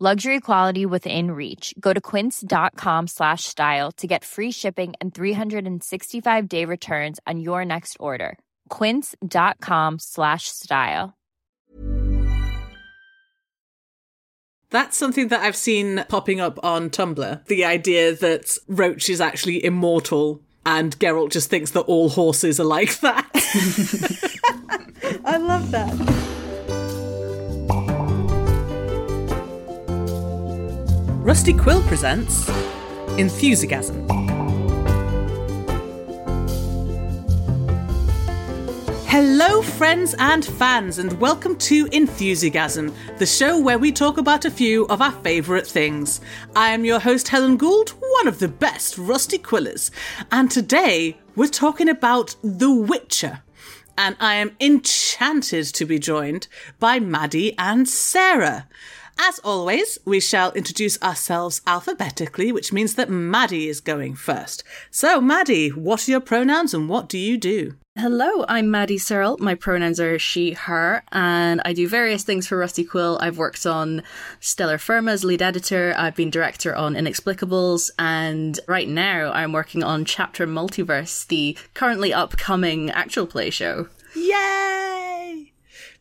Luxury quality within reach. Go to quince.com slash style to get free shipping and 365 day returns on your next order. Quince.com slash style. That's something that I've seen popping up on Tumblr. The idea that Roach is actually immortal and Geralt just thinks that all horses are like that. I love that. Rusty Quill presents Enthusiasm. Hello, friends and fans, and welcome to Enthusiasm, the show where we talk about a few of our favourite things. I am your host, Helen Gould, one of the best Rusty Quillers, and today we're talking about The Witcher. And I am enchanted to be joined by Maddie and Sarah. As always, we shall introduce ourselves alphabetically, which means that Maddie is going first. So, Maddie, what are your pronouns and what do you do? Hello, I'm Maddie Searle. My pronouns are she, her, and I do various things for Rusty Quill. I've worked on Stellar Firma as lead editor, I've been director on Inexplicables, and right now I'm working on Chapter Multiverse, the currently upcoming actual play show. Yay!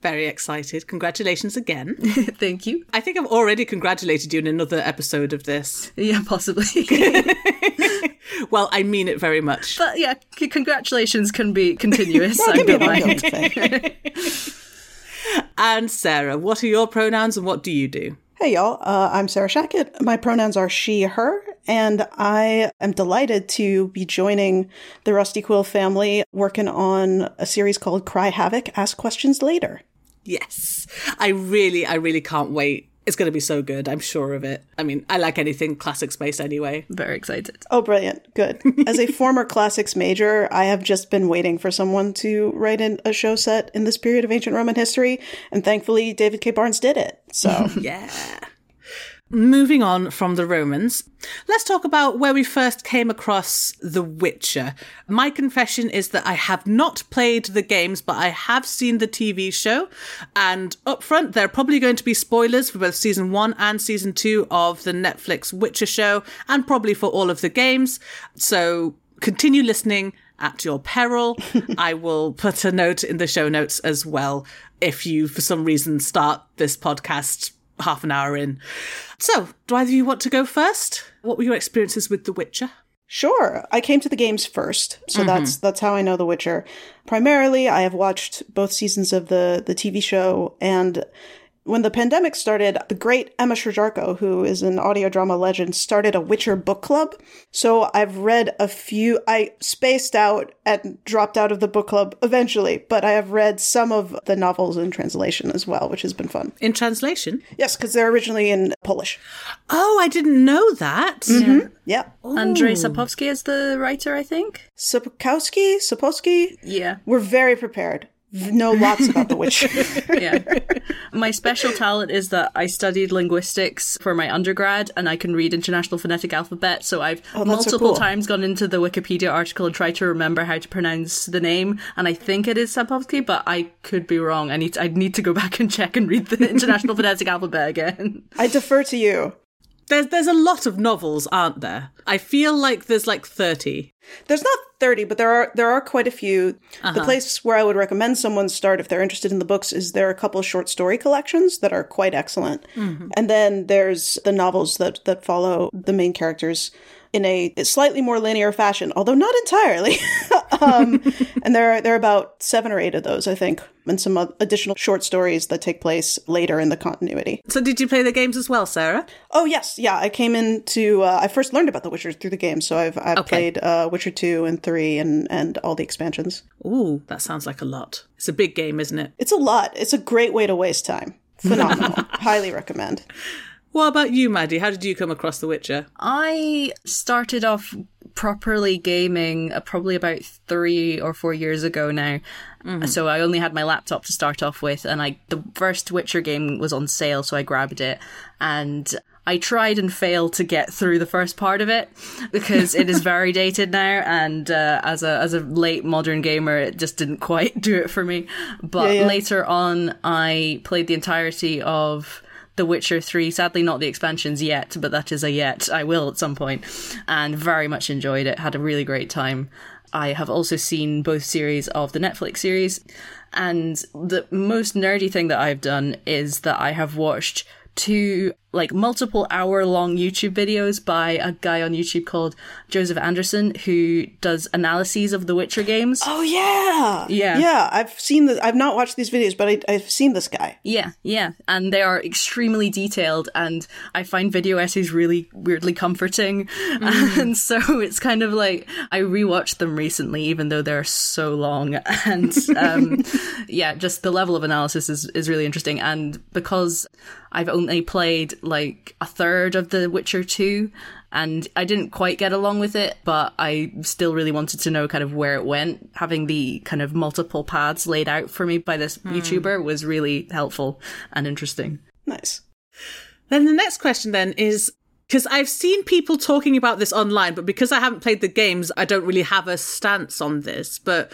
Very excited. Congratulations again. Thank you. I think I've already congratulated you in another episode of this. Yeah, possibly. well, I mean it very much. But yeah, c- congratulations can be continuous. I don't mind. And Sarah, what are your pronouns and what do you do? Hey y'all, uh, I'm Sarah Shackett. My pronouns are she, her, and I am delighted to be joining the Rusty Quill family working on a series called Cry Havoc, Ask Questions Later. Yes. I really, I really can't wait It's going to be so good. I'm sure of it. I mean, I like anything classic space anyway. Very excited. Oh, brilliant. Good. As a former classics major, I have just been waiting for someone to write in a show set in this period of ancient Roman history. And thankfully, David K. Barnes did it. So, yeah. Moving on from the Romans, let's talk about where we first came across The Witcher. My confession is that I have not played the games, but I have seen the TV show. And up front, there are probably going to be spoilers for both season one and season two of the Netflix Witcher show, and probably for all of the games. So continue listening at your peril. I will put a note in the show notes as well if you, for some reason, start this podcast half an hour in. So, do either of you want to go first? What were your experiences with The Witcher? Sure. I came to the games first, so mm-hmm. that's that's how I know The Witcher. Primarily, I have watched both seasons of the the TV show and when the pandemic started, the great Emma Sherr-Ziarko, who is an audio drama legend, started a Witcher book club. So I've read a few, I spaced out and dropped out of the book club eventually, but I have read some of the novels in translation as well, which has been fun. In translation? Yes, because they're originally in Polish. Oh, I didn't know that. Mm-hmm. Yeah. Andrzej Sapkowski is the writer, I think. Sapkowski? Sapkowski? Yeah. We're very prepared know lots about The Witcher. yeah. My special talent is that I studied linguistics for my undergrad and I can read International Phonetic Alphabet. So I've oh, multiple so cool. times gone into the Wikipedia article and tried to remember how to pronounce the name. And I think it is Sapkowski, but I could be wrong. I need to, I need to go back and check and read the International Phonetic Alphabet again. I defer to you. There's there's a lot of novels, aren't there? I feel like there's like thirty. There's not thirty, but there are there are quite a few. Uh-huh. The place where I would recommend someone start if they're interested in the books is there are a couple of short story collections that are quite excellent, mm-hmm. and then there's the novels that that follow the main characters in a slightly more linear fashion, although not entirely. um, and there are, there are about seven or eight of those, I think, and some additional short stories that take place later in the continuity. So, did you play the games as well, Sarah? Oh yes, yeah. I came into uh, I first learned about The Witcher through the game, so I've I've okay. played uh, Witcher two and three and and all the expansions. Ooh, that sounds like a lot. It's a big game, isn't it? It's a lot. It's a great way to waste time. Phenomenal. Highly recommend. What about you, Maddie? How did you come across The Witcher? I started off properly gaming uh, probably about three or four years ago now. Mm-hmm. So I only had my laptop to start off with, and I the first Witcher game was on sale, so I grabbed it and. I tried and failed to get through the first part of it because it is very dated now, and uh, as a as a late modern gamer, it just didn't quite do it for me. But yeah, yeah. later on, I played the entirety of the Witcher 3. Sadly, not the expansions yet, but that is a yet. I will at some point. And very much enjoyed it. Had a really great time. I have also seen both series of the Netflix series. And the most nerdy thing that I've done is that I have watched two like multiple hour long YouTube videos by a guy on YouTube called Joseph Anderson who does analyses of the Witcher games. Oh yeah. Yeah. Yeah, I've seen the I've not watched these videos, but I, have seen this guy. Yeah, yeah. And they are extremely detailed and I find video essays really weirdly comforting. Mm. And so it's kind of like I rewatched them recently even though they're so long and um yeah, just the level of analysis is is really interesting and because I've only played like a third of The Witcher 2 and I didn't quite get along with it, but I still really wanted to know kind of where it went. Having the kind of multiple paths laid out for me by this hmm. YouTuber was really helpful and interesting. Nice. Then the next question then is because I've seen people talking about this online, but because I haven't played the games, I don't really have a stance on this. But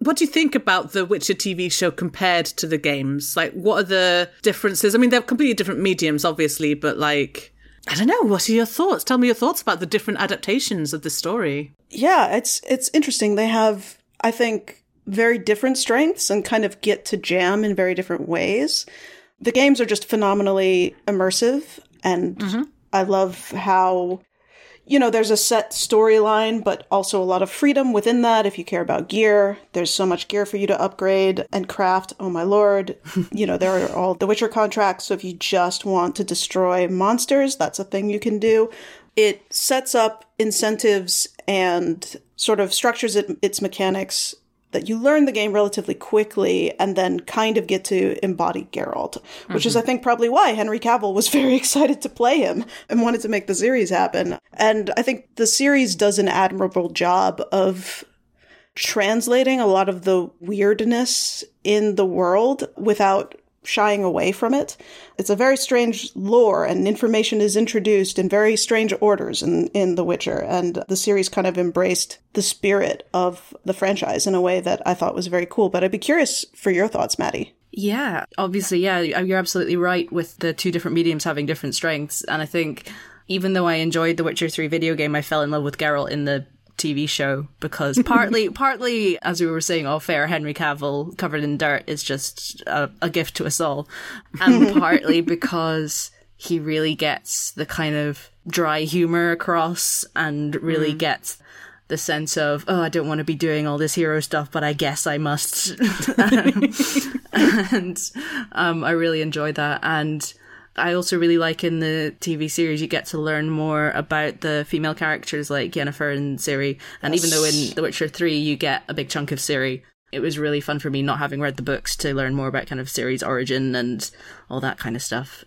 what do you think about the Witcher TV show compared to the games? Like, what are the differences? I mean, they're completely different mediums, obviously, but like, I don't know. What are your thoughts? Tell me your thoughts about the different adaptations of the story. Yeah, it's it's interesting. They have, I think, very different strengths and kind of get to jam in very different ways. The games are just phenomenally immersive, and mm-hmm. I love how you know, there's a set storyline, but also a lot of freedom within that if you care about gear. There's so much gear for you to upgrade and craft. Oh my lord. you know, there are all the Witcher contracts, so if you just want to destroy monsters, that's a thing you can do. It sets up incentives and sort of structures it, its mechanics that you learn the game relatively quickly and then kind of get to embody Geralt, which is, mm-hmm. I think, probably why Henry Cavill was very excited to play him and wanted to make the series happen. And I think the series does an admirable job of translating a lot of the weirdness in the world without shying away from it. It's a very strange lore and information is introduced in very strange orders in, in The Witcher. And the series kind of embraced the spirit of the franchise in a way that I thought was very cool. But I'd be curious for your thoughts, Maddie. Yeah, obviously, yeah, you're absolutely right with the two different mediums having different strengths. And I think even though I enjoyed the Witcher 3 video game, I fell in love with Geralt in the TV show because partly, partly, as we were saying off air, Henry Cavill covered in dirt is just a, a gift to us all, and partly because he really gets the kind of dry humor across and really gets the sense of oh I don't want to be doing all this hero stuff but I guess I must. And um, I really enjoy that. And I also really like in the TV series you get to learn more about the female characters like Yennefer and Ciri. And even though in The Witcher 3 you get a big chunk of Ciri, it was really fun for me not having read the books to learn more about kind of Ciri's origin and all that kind of stuff.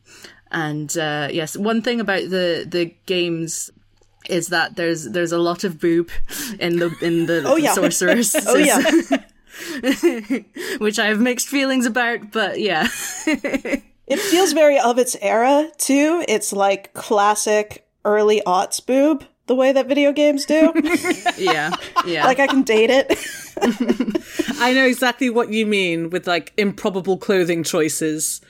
And uh, yes, one thing about the the games is that there's there's a lot of boob in the in the Oh, yeah. sorceress. Oh, yeah. which I have mixed feelings about, but yeah. It feels very of its era, too. It's like classic early aughts boob, the way that video games do. yeah, yeah. like I can date it. I know exactly what you mean with like improbable clothing choices.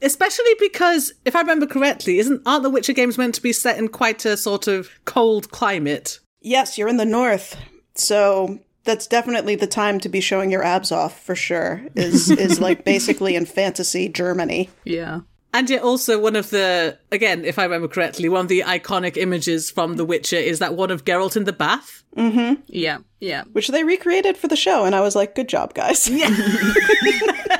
Especially because, if I remember correctly, isn't aren't the Witcher games meant to be set in quite a sort of cold climate? yes, you're in the north. So that's definitely the time to be showing your abs off for sure. Is is like basically in fantasy Germany. yeah. And yet also one of the again, if I remember correctly, one of the iconic images from The Witcher is that one of Geralt in the bath. Mm-hmm. Yeah, yeah. Which they recreated for the show, and I was like, "Good job, guys!" yeah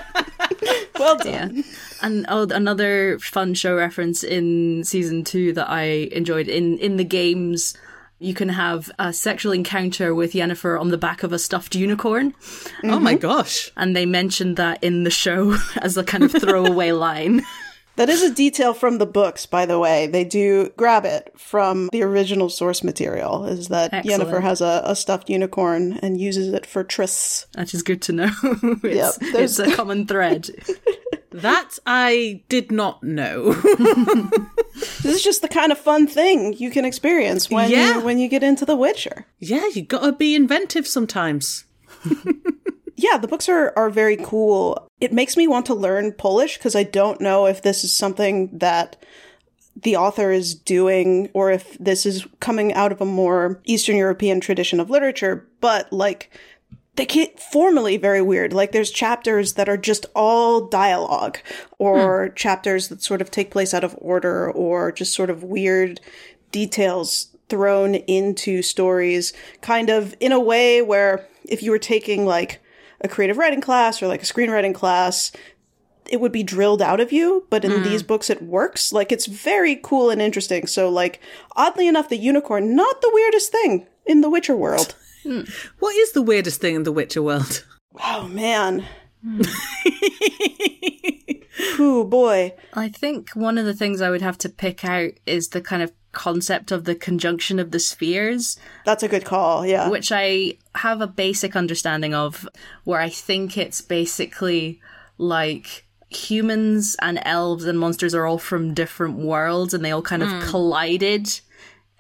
well done. Yeah. And oh, another fun show reference in season two that I enjoyed in in the games. You can have a sexual encounter with Yennefer on the back of a stuffed unicorn, Oh my mm-hmm. gosh. and they mentioned that in the show as a kind of throwaway line. That is a detail from the books, by the way. They do grab it from the original source material. Is that Excellent. Yennefer has a, a stuffed unicorn and uses it for trysts. That is good to know. it's, Yep, it's a common thread. That I did not know. This is just the kind of fun thing you can experience when Yeah. you when you get into The Witcher. yeah, you gotta be inventive sometimes. Yeah, the books are are very cool. It makes me want to learn Polish because I don't know if this is something that the author is doing or if this is coming out of a more Eastern European tradition of literature, but like they get formally very weird. Like there's chapters that are just all dialogue or hmm. chapters that sort of take place out of order or just sort of weird details thrown into stories kind of in a way where if you were taking like a creative writing class or like a screenwriting class, it would be drilled out of you, but in hmm. these books it works. Like it's very cool and interesting. So like oddly enough, the unicorn, not the weirdest thing in the Witcher world. Hmm. What is the weirdest thing in the Witcher world? Oh man. Ooh boy. I think one of the things I would have to pick out is the kind of concept of the conjunction of the spheres. That's a good call. Yeah. which I have a basic understanding of, where I think it's basically like humans and elves and monsters are all from different worlds and they all kind of hmm. collided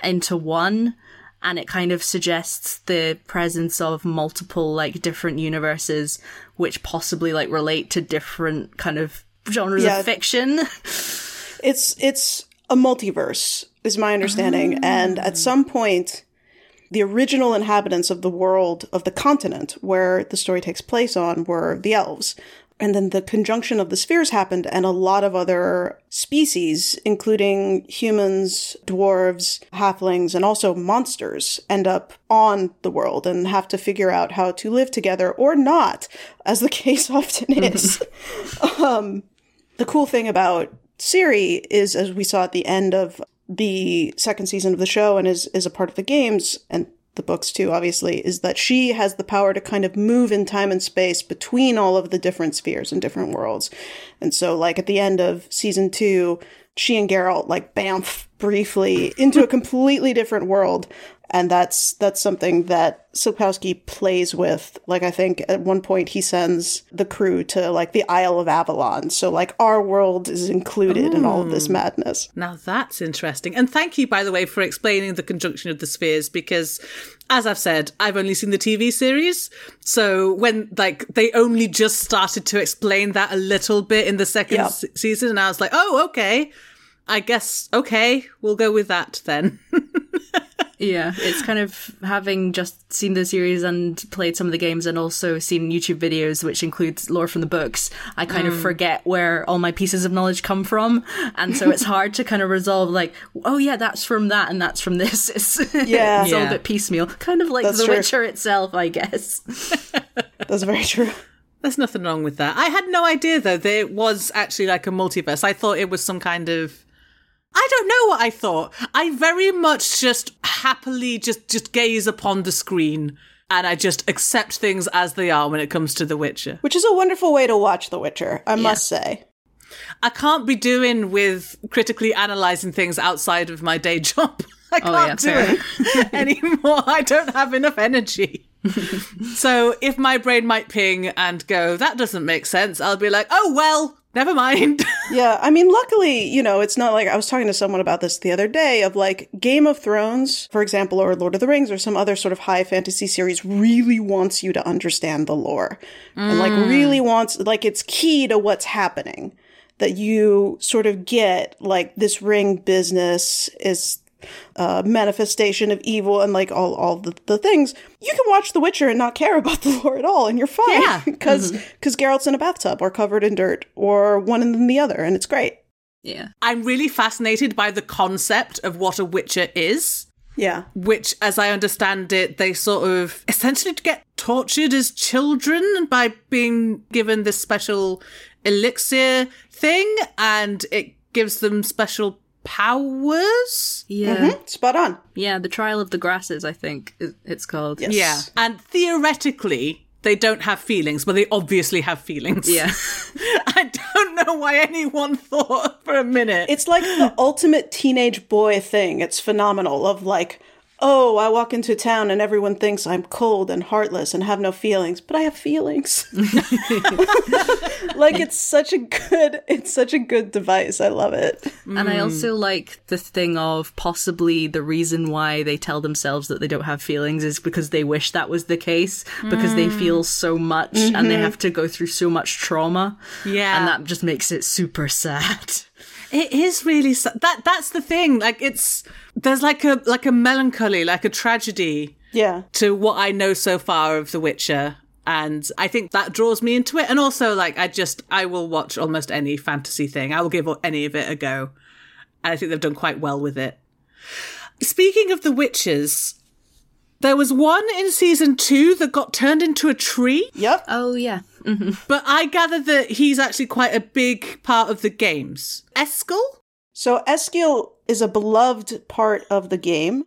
into one. And it kind of suggests the presence of multiple, like, different universes, which possibly, like, relate to different kind of genres Yeah. of fiction. It's it's a multiverse, is my understanding. And at ah. some point, the original inhabitants of the world of the continent where the story takes place on were the elves. And then the conjunction of the spheres happened, and a lot of other species, including humans, dwarves, halflings, and also monsters, end up on the world and have to figure out how to live together or not, as the case often is. um, the cool thing about Ciri is, as we saw at the end of the second season of the show and is, is a part of the games, and the books too, obviously, is that she has the power to kind of move in time and space between all of the different spheres and different worlds. And so, like, at the end of season two, she and Geralt, like, bamf briefly into a completely different world. And that's that's something that Sapkowski plays with. Like I think at one point he sends the crew to like the Isle of Avalon. So like our world is included in all of this mm. madness. Now that's interesting. And thank you, by the way, for explaining the conjunction of the spheres because, as I've said, I've only seen the TV series. So when like they only just started to explain that a little bit in the second Yep. s- season, and I was like, oh, okay. I guess okay, we'll go with that then. Yeah, it's kind of having just seen the series and played some of the games and also seen YouTube videos, which includes lore from the books. I kind of mm. forget where all my pieces of knowledge come from. And so it's hard to kind of resolve, like, oh, yeah, that's from that and that's from this. It's, Yeah. it's all Yeah. a bit piecemeal. Kind of like That's The true. Witcher itself, I guess. That's very true. There's nothing wrong with that. I had no idea though that it was actually like a multiverse. I thought it was some kind of I don't know what I thought. I very much just happily just just gaze upon the screen and I just accept things as they are when it comes to The Witcher. Which is a wonderful way to watch The Witcher, I must say. I can't be doing with critically analyzing things outside of my day job. I oh, can't Oh, yeah, do it anymore. I don't have enough energy. so if my brain might ping and go, that doesn't make sense, I'll be like, oh well, never mind. Yeah, I mean, luckily, you know, it's not like I was talking to someone about this the other day of like Game of Thrones, for example, or Lord of the Rings or some other sort of high fantasy series really wants you to understand the lore and like mm. really wants, like, it's key to what's happening that you sort of get like this ring business is uh, manifestation of evil and like all all the, the things. You can watch The Witcher and not care about the lore at all, and you're fine. Yeah. because because Geralt's in a bathtub or covered in dirt or one and then the other, and it's great. Yeah. I'm really fascinated by the concept of what a Witcher is. Yeah, which, as I understand it, they sort of essentially get tortured as children by being given this special elixir thing, and it gives them special powers. Yeah. Mm-hmm. spot on. Yeah, The Trial of the Grasses, I think it's called. Yes. Yeah, and theoretically. They don't have feelings, but they obviously have feelings. Yeah. I don't know why anyone thought for a minute. It's like the ultimate teenage boy thing. It's phenomenal. Of like, oh, I walk into town and everyone thinks I'm cold and heartless and have no feelings, but I have feelings. like it's such a good, it's such a good device. I love it. And I also like the thing of possibly the reason why they tell themselves that they don't have feelings is because they wish that was the case, because they feel so much and they mm-hmm. have to go through so much trauma. Yeah. And that just makes it super sad. It is really that. That's the thing. Like it's there's like a like a melancholy, like a tragedy Yeah. to what I know so far of The Witcher. And I think that draws me into it. And also, like, I just, I will watch almost any fantasy thing. I will give any of it a go. And I think they've done quite well with it. Speaking of The Witches, there was one in season two that got turned into a tree, Yep. Oh, yeah. Mm-hmm. but I gather that he's actually quite a big part of the games. Eskel? So Eskel is a beloved part of the game.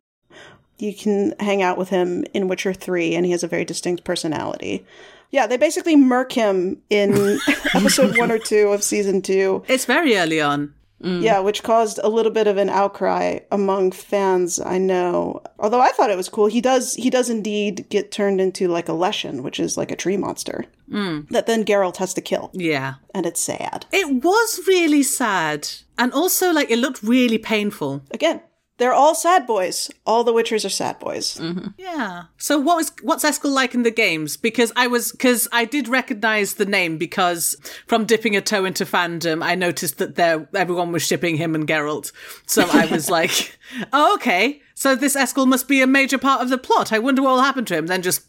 You can hang out with him in Witcher 3, and he has a very distinct personality. Yeah, they basically murk him in episode one or two of season two. It's very early on. Mm. Yeah, which caused a little bit of an outcry among fans, I know. Although I thought it was cool. He does he does indeed get turned into like a Leshen, which is like a tree monster. Mm. That then Geralt has to kill. Yeah. And it's sad. It was really sad. And also, like, it looked really painful. Again, they're all sad boys. All the Witchers are sad boys. Mm-hmm. Yeah. So what was what's Eskel like in the games? Because I was because I did recognize the name because from dipping a toe into fandom, I noticed that there everyone was shipping him and Geralt. So I was like, oh, okay. So this Eskel must be a major part of the plot. I wonder what will happen to him. Then just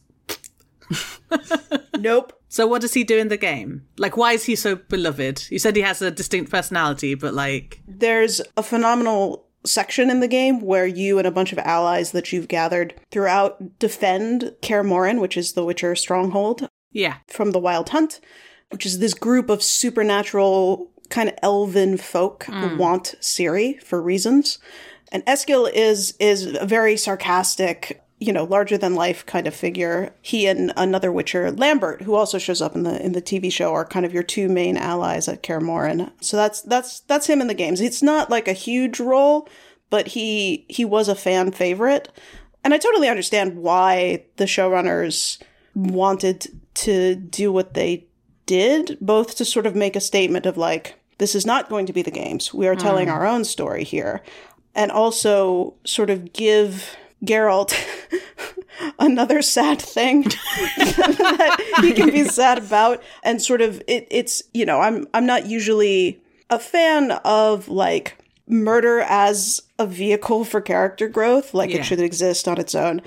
Nope. so what does he do in the game? Like why is he so beloved? You said he has a distinct personality, but like There's a phenomenal section in the game where you and a bunch of allies that you've gathered throughout defend Kaer Morhen, which is the Witcher stronghold yeah. from the Wild Hunt, which is this group of supernatural kind of elven folk who mm. want Ciri for reasons. And Eskel is is a very sarcastic, you know, larger than life kind of figure. He and another Witcher, Lambert, who also shows up in the in the TV show, are kind of your two main allies at Kaer Morhen. So that's that's that's him in the games. It's not like a huge role, but he he was a fan favorite. And I totally understand why the showrunners wanted to do what they did, both to sort of make a statement of like, this is not going to be the games. We are telling Mm. our own story here. And also sort of give Geralt another sad thing that he can be sad about. And sort of it, it's you know i'm i'm not usually a fan of like murder as a vehicle for character growth like Yeah. it should exist on its own.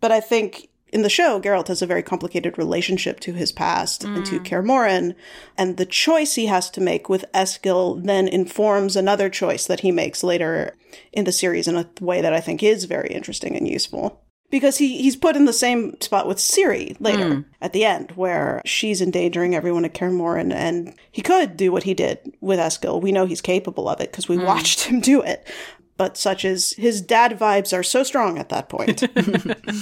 But i think in the show Geralt has a very complicated relationship to his past and to mm. Kaer Morhen, and the choice he has to make with Eskel then informs another choice that he makes later in the series in a way that I think is very interesting and useful because he he's put in the same spot with Ciri later Hmm. at the end, where she's endangering everyone at Kaer Morhen, and he could do what he did with Eskel. We know he's capable of it because we Hmm. watched him do it. But such as his dad vibes are so strong at that point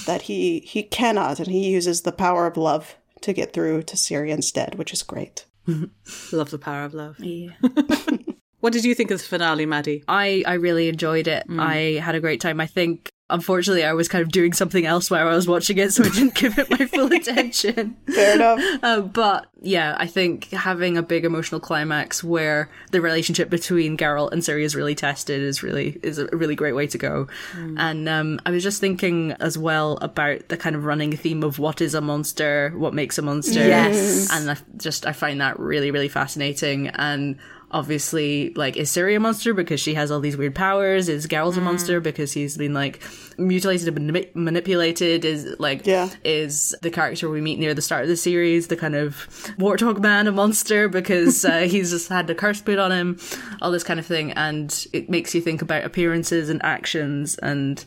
that he he cannot, and he uses the power of love to get through to Ciri instead, which is great. Love the power of love. Yeah. What did you think of the finale, Maddie? I, I really enjoyed it. Mm. I had a great time. I think, unfortunately, I was kind of doing something else while I was watching it, so I didn't give it my full attention. Fair enough. Uh, but yeah, I think having a big emotional climax where the relationship between Geralt and Ciri is really tested is really is a really great way to go. And um, I was just thinking as well about the kind of running theme of what is a monster, what makes a monster. Yes. and I just I find that really really fascinating and. Obviously, like, is Ciri a monster because she has all these weird powers? Is Geralt a monster because he's been, like, mutilated and mani- manipulated? Is, like, Yeah. is the character we meet near the start of the series the kind of warthog man a monster because uh, he's just had a curse put on him all this kind of thing and it makes you think about appearances and actions and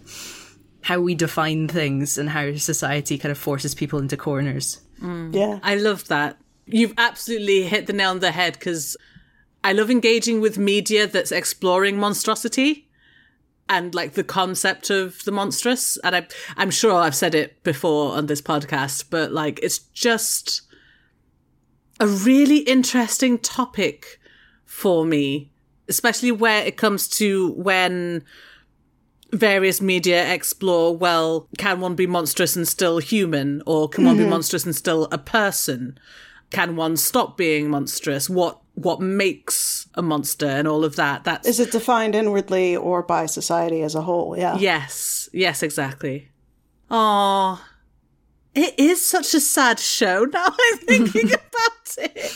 how we define things and how society kind of forces people into corners Yeah. I love that. You've absolutely hit the nail on the head because I love engaging with media that's exploring monstrosity and like the concept of the monstrous. And I, I'm sure I've said it before on this podcast, but like it's just a really interesting topic for me, especially where it comes to when various media explore well can one be monstrous and still human or can one be Mhm. monstrous and still a person can one stop being monstrous what what makes a monster and all of that that's Is it defined inwardly or by society as a whole? Yeah. yes yes exactly oh it is such a sad show now i'm thinking about it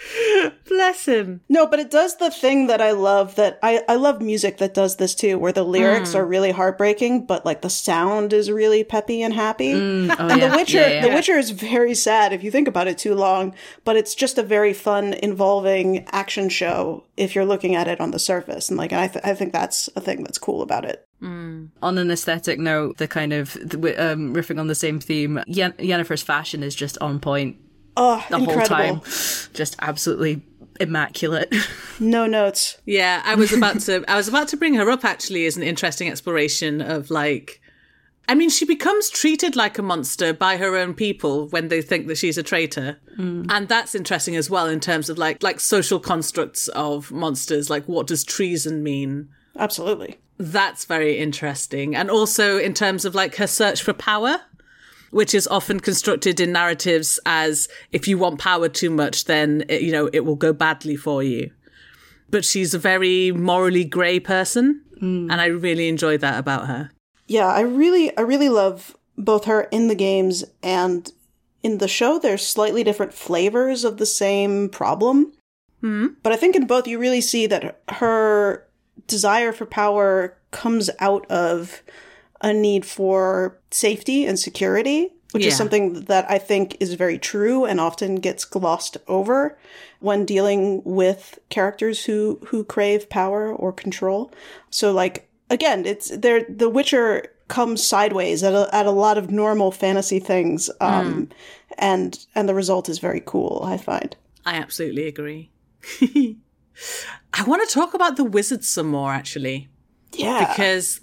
bless him No, but it does the thing that I love that I, I love music that does this too, where the lyrics Mm. are really heartbreaking, but like the sound is really peppy and happy. oh, and yeah. The Witcher, Yeah, yeah. The Witcher is very sad if you think about it too long, but it's just a very fun, involving action show if you're looking at it on the surface. And like, I, th- I think that's a thing that's cool about it. on an aesthetic note the kind of the, um, riffing on the same theme Yen- Yennefer's fashion is just on point Oh, the whole time just absolutely immaculate No notes. Yeah, I was about to I was about to bring her up actually as an interesting exploration of like I mean she becomes treated like a monster by her own people when they think that she's a traitor. Mm. And that's interesting as well in terms of like like social constructs of monsters like what does treason mean? Absolutely. That's very interesting. And also in terms of like her search for power, which is often constructed in narratives as if you want power too much, then, it, you know, it will go badly for you. But she's a very morally grey person. And I really enjoy that about her. Yeah, I really, I really love both her in the games and in the show. There's slightly different flavors of the same problem. Hmm. But I think in both, you really see that her desire for power comes out of a need for safety and security, which Yeah. is something that I think is very true and often gets glossed over when dealing with characters who who crave power or control. So like again, it's there The Witcher comes sideways at a, at a lot of normal fantasy things um and and the result is very cool, I find. I absolutely agree. I want to talk about the wizards some more, actually. Yeah. Because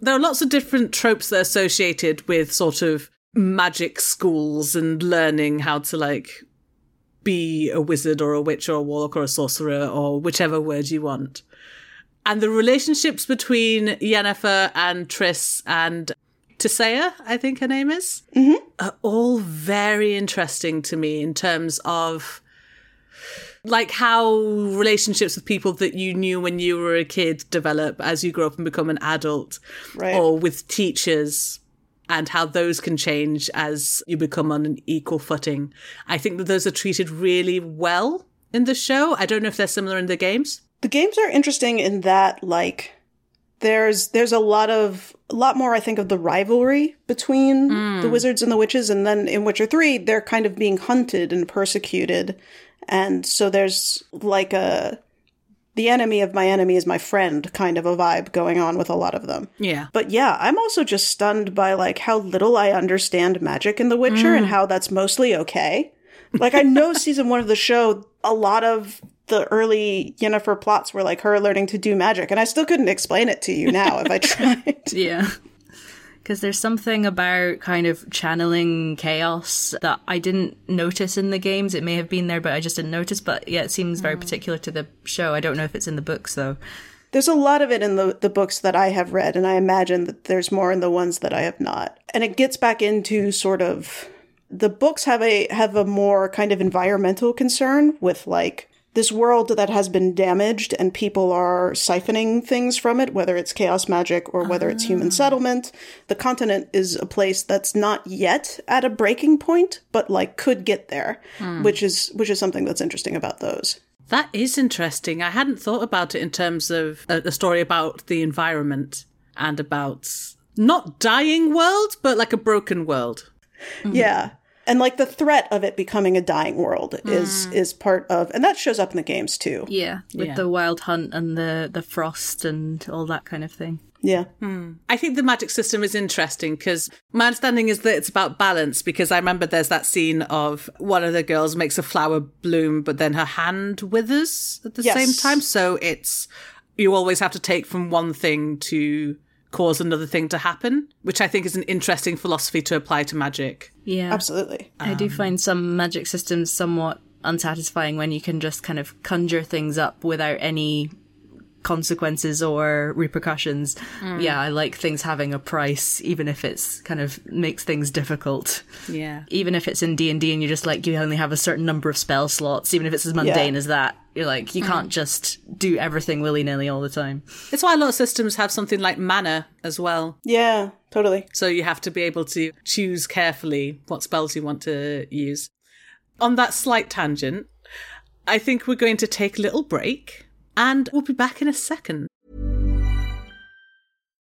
There are lots of different tropes that are associated with sort of magic schools and learning how to like be a wizard or a witch or a warlock or a sorcerer or whichever word you want. And the relationships between Yennefer and Triss and Tissaia, I think her name is, mm-hmm. are all very interesting to me in terms of like how relationships with people that you knew when you were a kid develop as you grow up and become an adult, right. or with teachers and how those can change as you become on an equal footing. I think that those are treated really well in the show. I don't know if they're similar in the games. The games are interesting in that like there's there's a lot of a lot more I think of the rivalry between mm. the wizards and the witches and then in Witcher 3 they're kind of being hunted and persecuted and so there's like a the enemy of my enemy is my friend kind of a vibe going on with a lot of them. Yeah. But yeah, I'm also just stunned by like how little I understand magic in The Witcher mm. and how that's mostly okay. Like I know season 1 of the show a lot of the early Yennefer plots were like her learning to do magic and I still couldn't explain it to you now if I tried. yeah because there's something about kind of channeling chaos that I didn't notice in the games. It may have been there, but I just didn't notice. But yeah, it seems very mm. particular to the show. I don't know if it's in the books though. There's a lot of it in the, the books that I have read, and I imagine that there's more in the ones that I have not. And it gets back into sort of the books have a have a more kind of environmental concern with like this world that has been damaged and people are siphoning things from it, whether it's chaos magic or whether it's human ah. settlement. The continent is a place that's not yet at a breaking point, but like could get there, hmm. which is which is something that's interesting about those. That is interesting. I hadn't thought about it in terms of a, a story about the environment and about not dying world, but like a broken world. Mm-hmm. Yeah and like the threat of it becoming a dying world mm. is is part of and that shows up in the games too yeah with yeah. the wild hunt and the the frost and all that kind of thing yeah. Hmm. I think the magic system is interesting because my understanding is that it's about balance. Because I remember there's that scene of one of the girls makes a flower bloom, but then her hand withers at the yes. same time. So it's, you always have to take from one thing to cause another thing to happen, which I think is an interesting philosophy to apply to magic. Yeah. Absolutely. I do find some magic systems somewhat unsatisfying when you can just kind of conjure things up without any consequences or repercussions. Mm. Yeah, I like things having a price, even if it's kind of makes things difficult. Yeah. Even if it's in D and D and you're just like you only have a certain number of spell slots, even if it's as mundane yeah. as that, you're like you mm. can't just do everything willy nilly all the time. It's why a lot of systems have something like mana as well. Yeah, totally. So you have to be able to choose carefully what spells you want to use. On that slight tangent, I think we're going to take a little break and we'll be back in a second.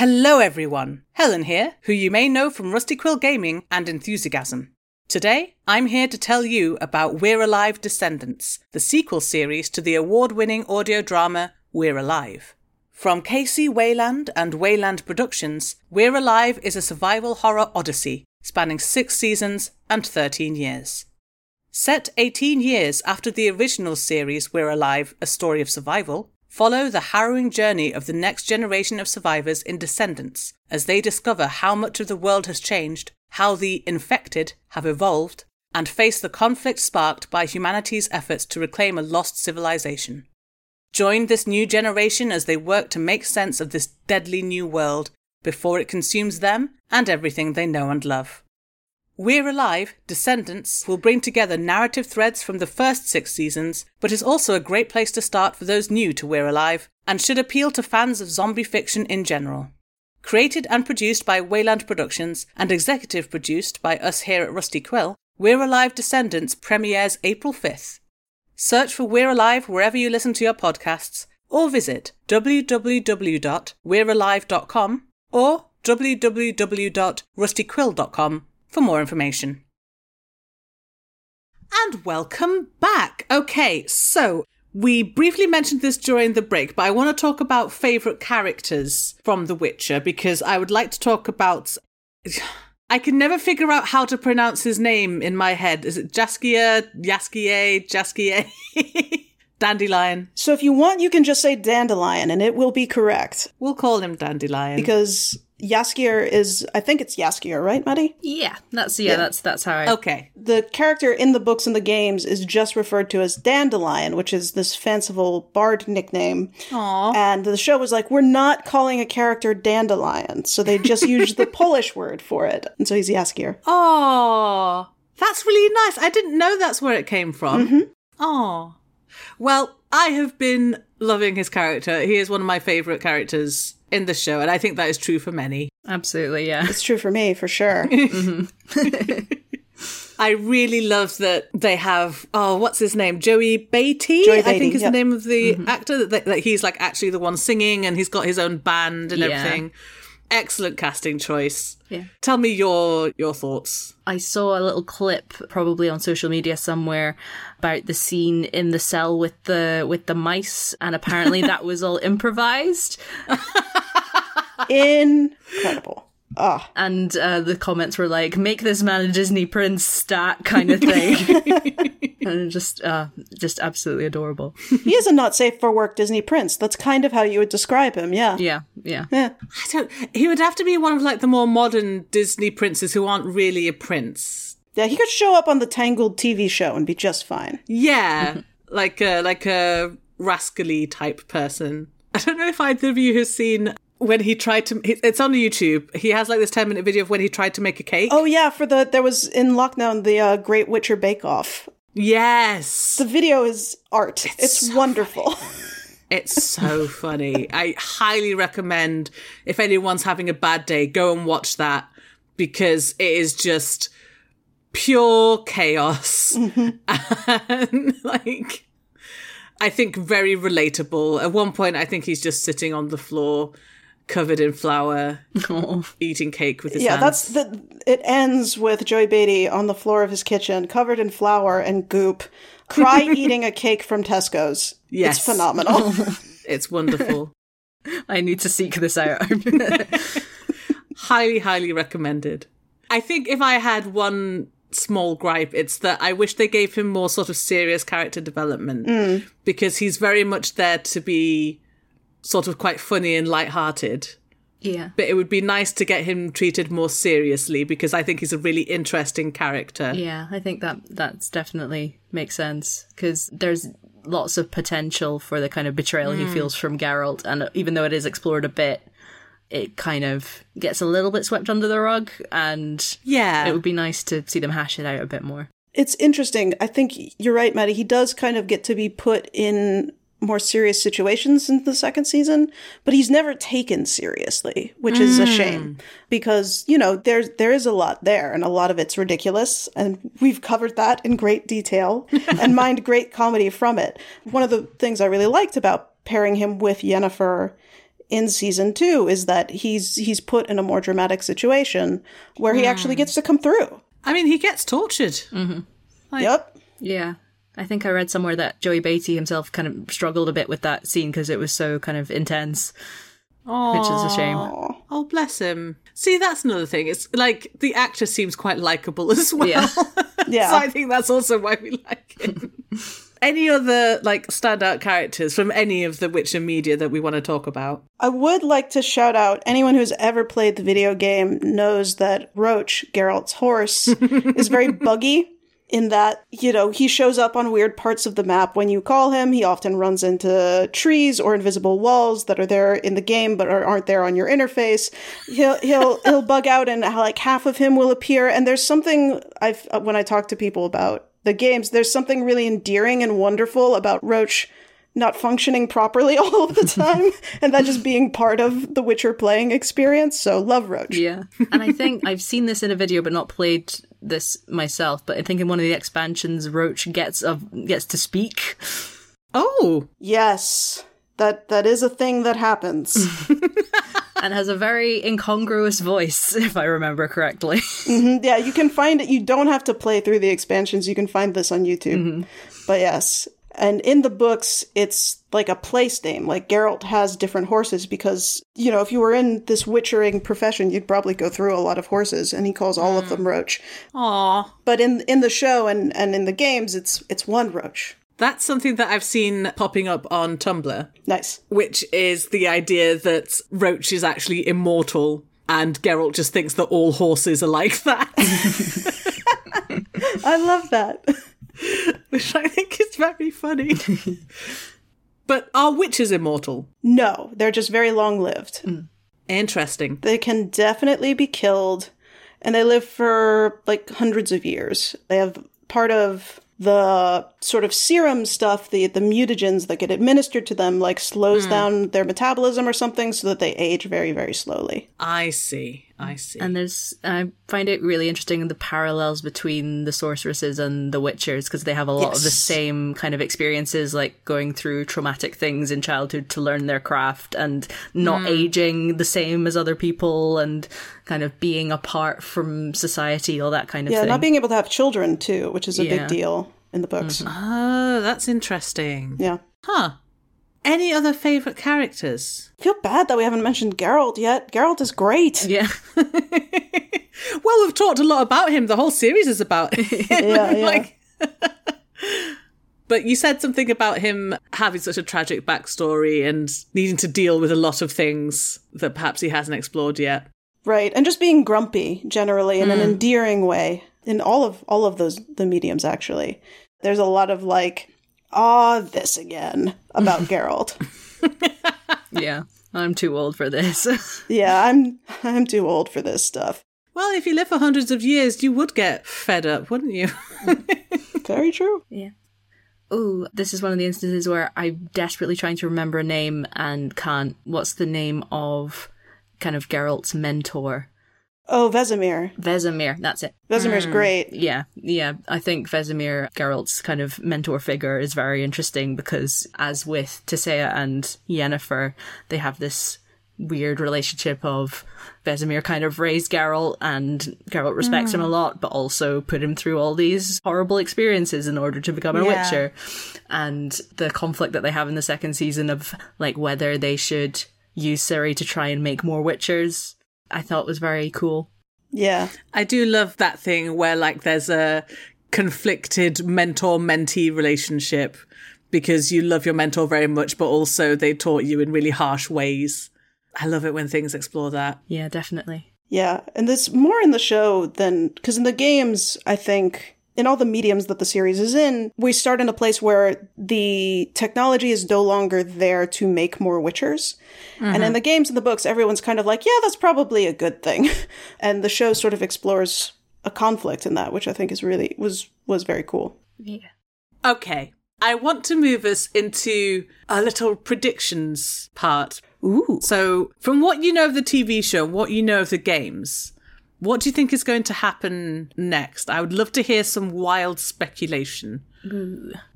Hello, everyone. Helen here, who you may know from Rusty Quill Gaming and Enthusiasm. Today, I'm here to tell you about We're Alive Descendants, the sequel series to the award winning audio drama We're Alive. From KC Wayland and Wayland Productions, We're Alive is a survival horror odyssey spanning six seasons and 13 years. Set 18 years after the original series We're Alive, A Story of Survival, follow the harrowing journey of the next generation of survivors in Descendants as they discover how much of the world has changed, how the infected have evolved, and face the conflict sparked by humanity's efforts to reclaim a lost civilization. Join this new generation as they work to make sense of this deadly new world before it consumes them and everything they know and love. We're Alive, Descendants will bring together narrative threads from the first six seasons, but is also a great place to start for those new to We're Alive and should appeal to fans of zombie fiction in general. Created and produced by Wayland Productions and executive produced by us here at Rusty Quill, We're Alive Descendants premieres April 5th. Search for We're Alive wherever you listen to your podcasts or visit www.we'realive.com or www.rustyquill.com for more information. And welcome back. Okay, so we briefly mentioned this during the break, but I want to talk about favourite characters from The Witcher because I would like to talk about. I can never figure out how to pronounce his name in my head. Is it Jaskier, Jaskier, Jaskier? Dandelion. So if you want, you can just say dandelion and it will be correct. We'll call him Dandelion. Because Yaskier is, I think it's Yaskier, right, Maddie? Yeah, that's yeah, Yeah. that's that's how I. Okay. The character in the books and the games is just referred to as Dandelion, which is this fanciful bard nickname. Aww. And the show was like, we're not calling a character Dandelion. So they just used the Polish word for it. And so he's Yaskier. Oh, that's really nice. I didn't know that's where it came from. Oh. Well, I have been loving his character. He is one of my favourite characters in the show, and I think that is true for many. Absolutely, yeah. It's true for me, for sure. I really love that they have oh, what's his name? Joey Batey, Joey I think is yep. the name of the mm-hmm. actor. That, that he's like actually the one singing, and he's got his own band and Yeah. everything. Excellent casting choice. Yeah. Tell me your your thoughts. I saw a little clip probably on social media somewhere about the scene in the cell with the with the mice and apparently that was all improvised Incredible. Ah, and uh, the comments were like make this man a Disney prince stat kind of thing. and just uh just absolutely adorable. he is a not safe for work Disney prince. That's kind of how you would describe him, yeah. Yeah, yeah. Yeah. I don't. He would have to be one of like the more modern Disney princes who aren't really a prince. Yeah, he could show up on the Tangled TV show and be just fine. Yeah, like a like a rascally type person. I don't know if either of you has seen when he tried to. It's on YouTube. He has like this ten minute video of when he tried to make a cake. Oh yeah, for the there was in lockdown the uh, Great Witcher Bake Off. yes, The video is art. It's, so wonderful. it's so funny. I highly recommend if anyone's having a bad day, go and watch that because it is just pure chaos and like I think very relatable. At one point, I think he's just sitting on the floor, covered in flour, eating cake with his yeah, hands. that's the. It ends with Joey Batey on the floor of his kitchen, covered in flour and goop, cry eating a cake from Tesco's. Yes. It's phenomenal. it's wonderful. I need to seek this out. highly, highly recommended. I think if I had one small gripe, it's that I wish they gave him more sort of serious character development Mm. because he's very much there to be sort of quite funny and light-hearted. yeah. But it would be nice to get him treated more seriously because I think he's a really interesting character. Yeah, I think that that's definitely makes sense because there's lots of potential for the kind of betrayal he Mm. feels from Geralt, and even though it is explored a bit, it kind of gets a little bit swept under the rug, and Yeah. it would be nice to see them hash it out a bit more. it's interesting. I think you're right, Maddie. He does kind of get to be put in more serious situations in the second season, but he's never taken seriously, which is a shame because, you know, there's there is a lot there and a lot of it's ridiculous and we've covered that in great detail and mined great comedy from it. One of the things I really liked about pairing him with Yennefer in season 2 is that he's he's put in a more dramatic situation where he actually gets to come through. I mean, he gets tortured. Mm-hmm. yep. Yeah. I think I read somewhere that Joey Batey himself kind of struggled a bit with that scene because it was so kind of intense, which is a shame. Oh, bless him. See, that's another thing. It's like the actor seems quite likable as well. Yeah. Yeah. so I think that's also why we like him. any other like standout characters from any of the Witcher media that we want to talk about? I would like to shout out anyone who's ever played the video game knows that Roach, Geralt's horse, is very buggy in that, you know, he shows up on weird parts of the map when you call him. He often runs into trees or invisible walls that are there in the game but are, aren't there on your interface. He'll he'll he'll bug out and uh, like half of him will appear and there's something I've uh, when I talk to people about the games, there's something really endearing and wonderful about Roach not functioning properly all of the time and that just being part of the Witcher playing experience. So love Roach. Yeah. And I think I've seen this in a video but not played this myself, but I think in one of the expansions Roach gets of gets to speak. Oh. Yes. That that is a thing that happens. and has a very incongruous voice, if I remember correctly. hmm Yeah, you can find it. You don't have to play through the expansions. You can find this on YouTube. But yes. And in the books, it's like a place name. Like Geralt has different horses because, you know, if you were in this witchering profession, you'd probably go through a lot of horses, and he calls all of mm. them Roach. Aw. But in in the show and, and in the games, it's it's one Roach. That's something that I've seen popping up on Tumblr. Nice. Which is the idea that Roach is actually immortal and Geralt just thinks that all horses are like that. I love that. Which I think is very funny. but are witches immortal? No, they're just very long lived. Interesting. They can definitely be killed, and they live for like hundreds of years. They have part of the sort of serum stuff, the the mutagens that get administered to them, like slows Hmm. down their metabolism or something, so that they age very very slowly. I see. I see. And there's, I find it really interesting the parallels between the sorceresses and the witchers because they have a lot of the same kind of experiences, like going through traumatic things in childhood to learn their craft and not. Mm. aging the same as other people and kind of being apart from society, all that kind of yeah, thing. Yeah, not being able to have children too, which is a Yeah. big deal in the books. Oh, that's interesting. Yeah. Huh. Any other favourite characters? I feel bad that we haven't mentioned Geralt yet. Geralt is great. Yeah. Well, we've talked a lot about him. The whole series is about him. Yeah, yeah. like, but you said something about him having such a tragic backstory and needing to deal with a lot of things that perhaps he hasn't explored yet. Right, and just being grumpy generally in an Mm. endearing way in all of all of those the mediums actually. There's a lot of like, ah, this again about Geralt. yeah. I'm too old for this. yeah, I'm I'm too old for this stuff. Well, if you live for hundreds of years, you would get fed up, wouldn't you? Very true. Yeah. Oh, this is one of the instances where I'm desperately trying to remember a name and can't. What's the name of kind of Geralt's mentor? Oh, Vesemir. Vesemir, that's it. Vesemir's Mm. great. Yeah, yeah. I think Vesemir, Geralt's kind of mentor figure, is very interesting because, as with Tissaia and Yennefer, they have this weird relationship of Vesemir kind of raised Geralt and Geralt respects him a Mm. lot, but also put him through all these horrible experiences in order to become a Yeah. Witcher. And the conflict that they have in the second season of like whether they should use Ciri to try and make more Witchers, I thought was very cool. Yeah. I do love that thing where like there's a conflicted mentor mentee relationship because you love your mentor very much, but also they taught you in really harsh ways. I love it when things explore that. Yeah, definitely. Yeah, and there's more in the show than because in the games, I think in all the mediums that the series is in, we start in a place where the technology is no longer there to make more Witchers. And in Mhm. the games and the books, everyone's kind of like, yeah, that's probably a good thing. and the show sort of explores a conflict in that, which I think is really was was very cool. Yeah. Okay. I want to move us into a little predictions part. Ooh. So, from what you know of the TV show, what you know of the games, what do you think is going to happen next? I would love to hear some wild speculation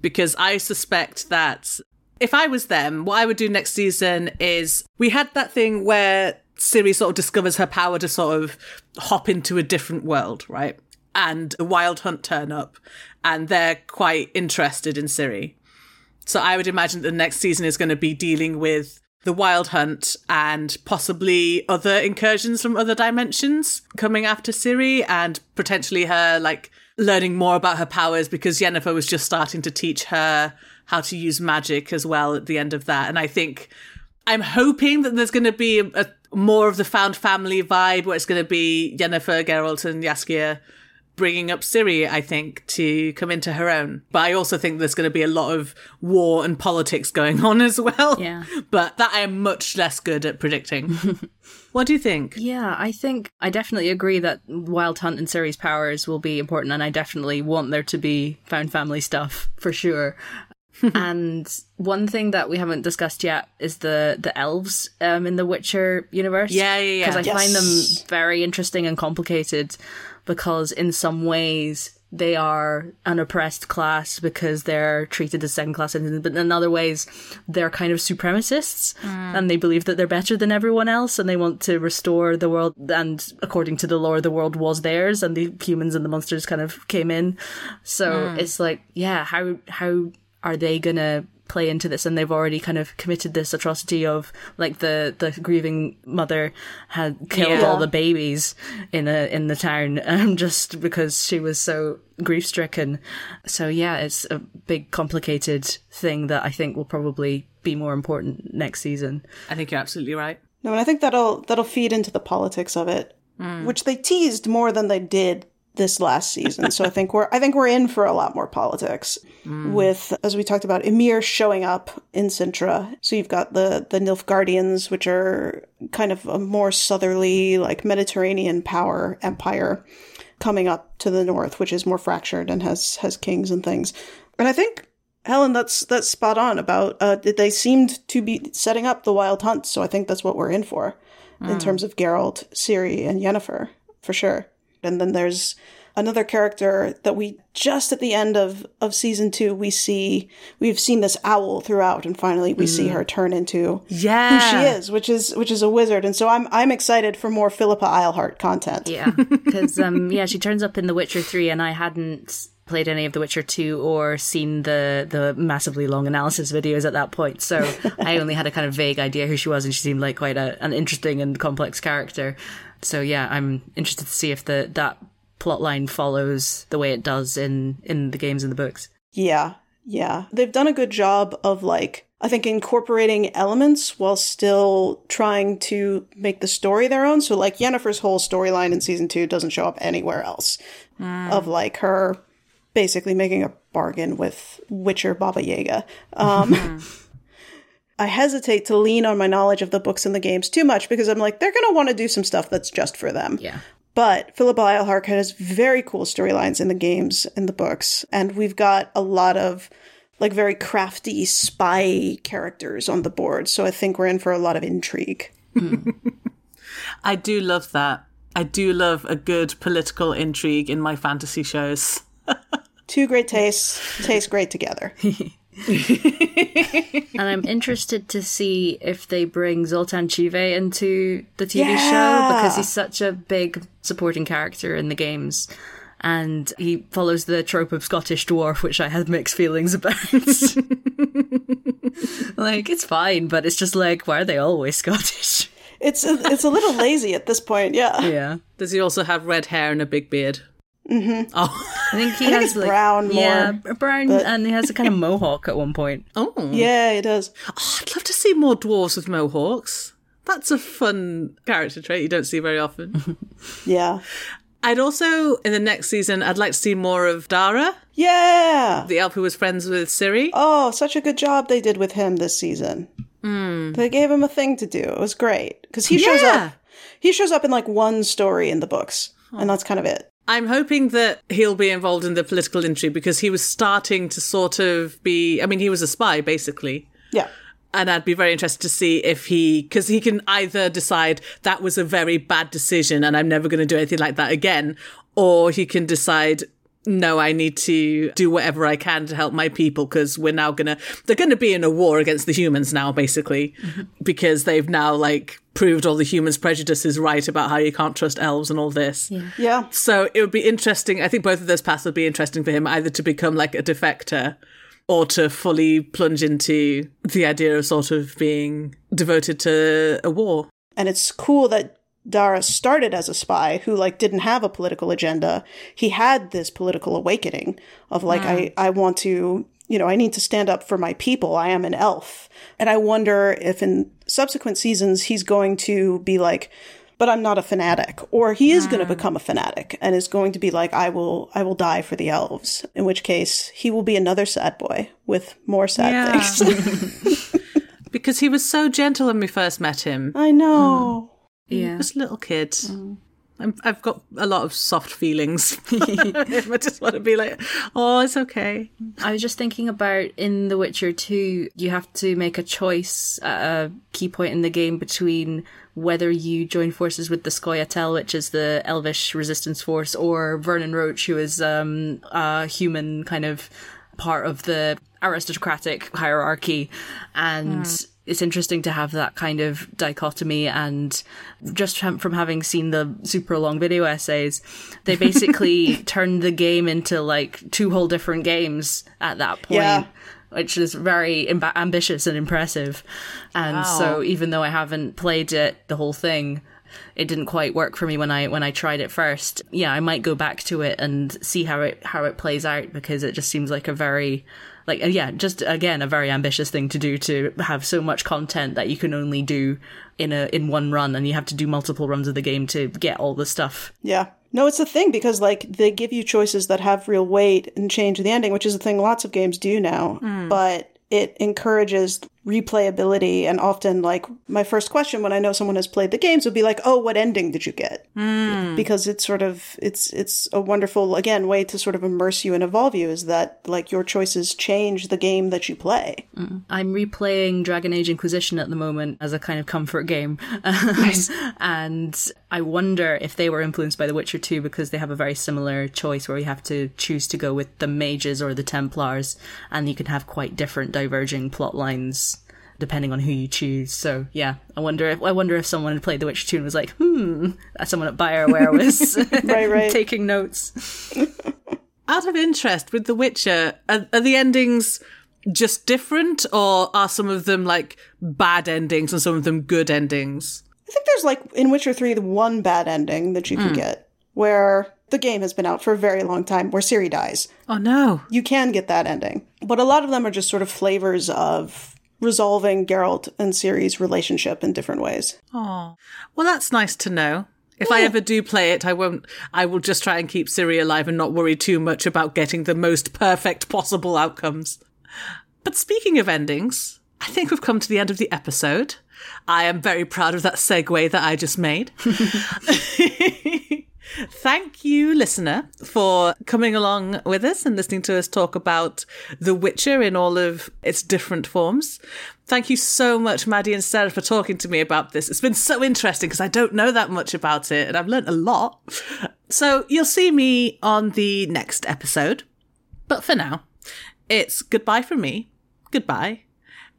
because I suspect that if I was them, what I would do next season is we had that thing where Ciri sort of discovers her power to sort of hop into a different world, right? And the Wild Hunt turn up and they're quite interested in Ciri. So I would imagine the next season is going to be dealing with the Wild Hunt and possibly other incursions from other dimensions coming after Ciri and potentially her like learning more about her powers because Yennefer was just starting to teach her how to use magic as well at the end of that. And I think I'm hoping that there's going to be a, a more of the found family vibe where it's going to be Yennefer, Geralt, and Jaskier bringing up Ciri, I think, to come into her own. But I also think there's going to be a lot of war and politics going on as well. Yeah. But that I am much less good at predicting. what do you think? Yeah, I think I definitely agree that Wild Hunt and Ciri's powers will be important, and I definitely want there to be found family stuff for sure. and one thing that we haven't discussed yet is the the elves um, in the Witcher universe. Yeah, yeah, yeah. Because I find them very interesting and complicated because in some ways they are an oppressed class because they're treated as second class citizens, but in other ways they're kind of supremacists Mm. and they believe that they're better than everyone else and they want to restore the world and according to the lore the world was theirs and the humans and the monsters kind of came in. So Mm. it's like, yeah, how how are they gonna play into this and they've already kind of committed this atrocity of like the the grieving mother had killed Yeah. all the babies in a in the town um, just because she was so grief stricken so yeah it's a big complicated thing that i think will probably be more important next season I think you're absolutely right. No, and I think that'll that'll feed into the politics of it, Mm. which they teased more than they did this last season. so I think we're I think we're in for a lot more politics Mm. with as we talked about Emhyr showing up in Cintra. So you've got the the Nilfgaardians, which are kind of a more southerly, like Mediterranean power empire coming up to the north, which is more fractured and has has kings and things. And I think Helen, that's that's spot on about uh, they seemed to be setting up the wild hunt, so I think that's what we're in for in Mm. terms of Geralt, Ciri, and Yennefer for sure. And then there's another character that we just at the end of of season two we see we've seen this owl throughout, and finally we see Mm. her turn into yeah. who she is, which is which is a wizard. And so I'm I'm excited for more Philippa Eilhart content. yeah because um yeah she turns up in the witcher 3 and i hadn't played any of the witcher 2 or seen the the massively long analysis videos at that point so i only had a kind of vague idea who she was and she seemed like quite a, an interesting and complex character so yeah i'm interested to see if the that plot line follows the way it does in in the games and the books Yeah, yeah. They've done a good job of like I think incorporating elements while still trying to make the story their own. So like Yennefer's whole storyline in season 2 doesn't show up anywhere else. Of like her basically making a bargain with Witcher Baba Yaga. Um I hesitate to lean on my knowledge of the books and the games too much because I'm like, they're going to want to do some stuff that's just for them. Yeah. But Philip Eilhart has very cool storylines in the games and the books, and we've got a lot of like very crafty spy characters on the board. So I think we're in for a lot of intrigue. Hmm. I do love that. I do love a good political intrigue in my fantasy shows. Two great tastes taste great together. and I'm interested to see if they bring Zoltan Chivay into the TV Yeah. show because he's such a big supporting character in the games. And he follows the trope of Scottish dwarf, which I had mixed feelings about. like, it's fine, but it's just like, why are they always Scottish? It's a, it's a little lazy at this point, yeah. Yeah. Does he also have red hair and a big beard? Mm-hmm. Oh, I think he I think has it's like, brown more, Yeah, brown, but- and he has a kind of mohawk at one point. oh, Yeah, he does. Oh, I'd love to see more dwarves with mohawks. That's a fun character trait you don't see very often. Yeah. I'd also, in the next season, I'd like to see more of Dara, Yeah. the elf who was friends with Siri. Oh, such a good job they did with him this season. They gave him a thing to do. It was great because he shows up. He shows up in like one story in the books, and that's kind of it. I'm hoping that he'll be involved in the political intrigue because he was starting to sort of be. I mean, he was a spy, basically. Yeah. And I'd be very interested to see if he, because he can either decide that was a very bad decision and I'm never going to do anything like that again, or he can decide, no, I need to do whatever I can to help my people because we're now going to, they're going to be in a war against the humans now, basically, mm-hmm. because they've now like proved all the humans' prejudices right about how you can't trust elves and all this. Yeah. So it would be interesting. I think both of those paths would be interesting for him, either to become like a defector or to fully plunge into the idea of sort of being devoted to a war. And it's cool that Dara started as a spy who like didn't have a political agenda. He had this political awakening of like I I want to, you know, I need to stand up for my people. I am an elf. And I wonder if in subsequent seasons he's going to be like but I'm not a fanatic or he is going to ah. become a fanatic and is going to be like I will I will die for the elves. In which case he will be another sad boy with more sad Yeah. things. Because he was so gentle when we first met him. I know. Hmm. Yeah. Just a little kid. I'm, I've got a lot of soft feelings. I just want to be like, oh, it's okay. I was just thinking about in The Witcher 2, you have to make a choice at a key point in the game between whether you join forces with the Scoia'tael, which is the elvish resistance force, or Vernon Roche, who is um, a human kind of part of the aristocratic hierarchy. And hmm. it's interesting to have that kind of dichotomy and just from, from having seen the super long video essays they basically turned the game into like two whole different games at that point Yeah. which is very amb- ambitious and impressive and Wow. so even though i haven't played it the whole thing it didn't quite work for me when I when I tried it first. Yeah, I might go back to it and see how it how it plays out because it just seems like a very like uh, yeah, just again a very ambitious thing to do to have so much content that you can only do in a in one run and you have to do multiple runs of the game to get all the stuff. Yeah. No, it's a thing because like they give you choices that have real weight and change the ending, which is a thing lots of games do now. But it encourages replayability and often like my first question when I know someone has played the games would be like, "Oh, what ending did you get?" Hmm. Because it's sort of it's it's a wonderful again way to sort of immerse you and evolve you is that like your choices change the game that you play. Hmm. I'm replaying Dragon Age Inquisition at the moment as a kind of comfort game. and I wonder if they were influenced by The Witcher 2 because they have a very similar choice where you have to choose to go with the mages or the Templars, and you can have quite different diverging plot lines depending on who you choose. So yeah, I wonder if I wonder if someone had played The Witcher 2 and was like, hmm, that someone at BioWare was Right, right. taking notes. Out of interest, with The Witcher, are, are the endings just different, or are some of them like bad endings and some of them good endings? I think there's like in Witcher 3 the one bad ending that you can get where the game has been out for a very long time where Ciri dies. Oh no. You can get that ending. But a lot of them are just sort of flavors of resolving Geralt and Ciri's relationship in different ways. Oh, well, that's nice to know. If I ever do play it, I won't. I will just try and keep Ciri alive and not worry too much about getting the most perfect possible outcomes. But speaking of endings, I think we've come to the end of the episode. I am very proud of that segue that I just made. Thank you, listener, for coming along with us and listening to us talk about The Witcher in all of its different forms. Thank you so much, Maddie and Sarah, for talking to me about this. It's been so interesting because I don't know that much about it and I've learned a lot. So you'll see me on the next episode. But for now, it's goodbye from me. Goodbye.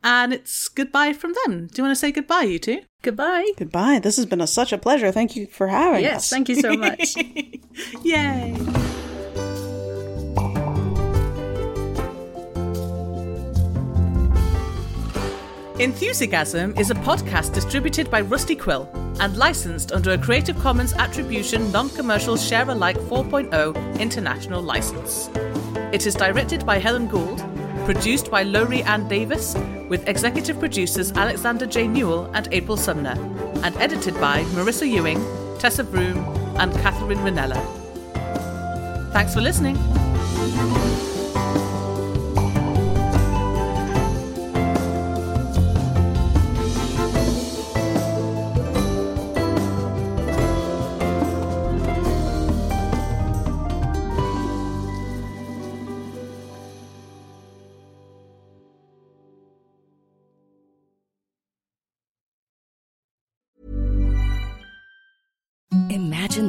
And it's goodbye from them. Do you want to say goodbye, you two? Goodbye. Goodbye. This has been a, such a pleasure. Thank you for having yes, us. Yes, thank you so much. Yay. Enthusiasm is a podcast distributed by Rusty Quill and licensed under a Creative Commons Attribution Non Commercial Share Alike 4.0 International License. It is directed by Helen Gould, produced by Lowri Ann Davies, with executive producers Alexander J. Newall and April Sumner, and edited by Marissa Ewing, Tessa Broom, and Catherine Ranella. Thanks for listening.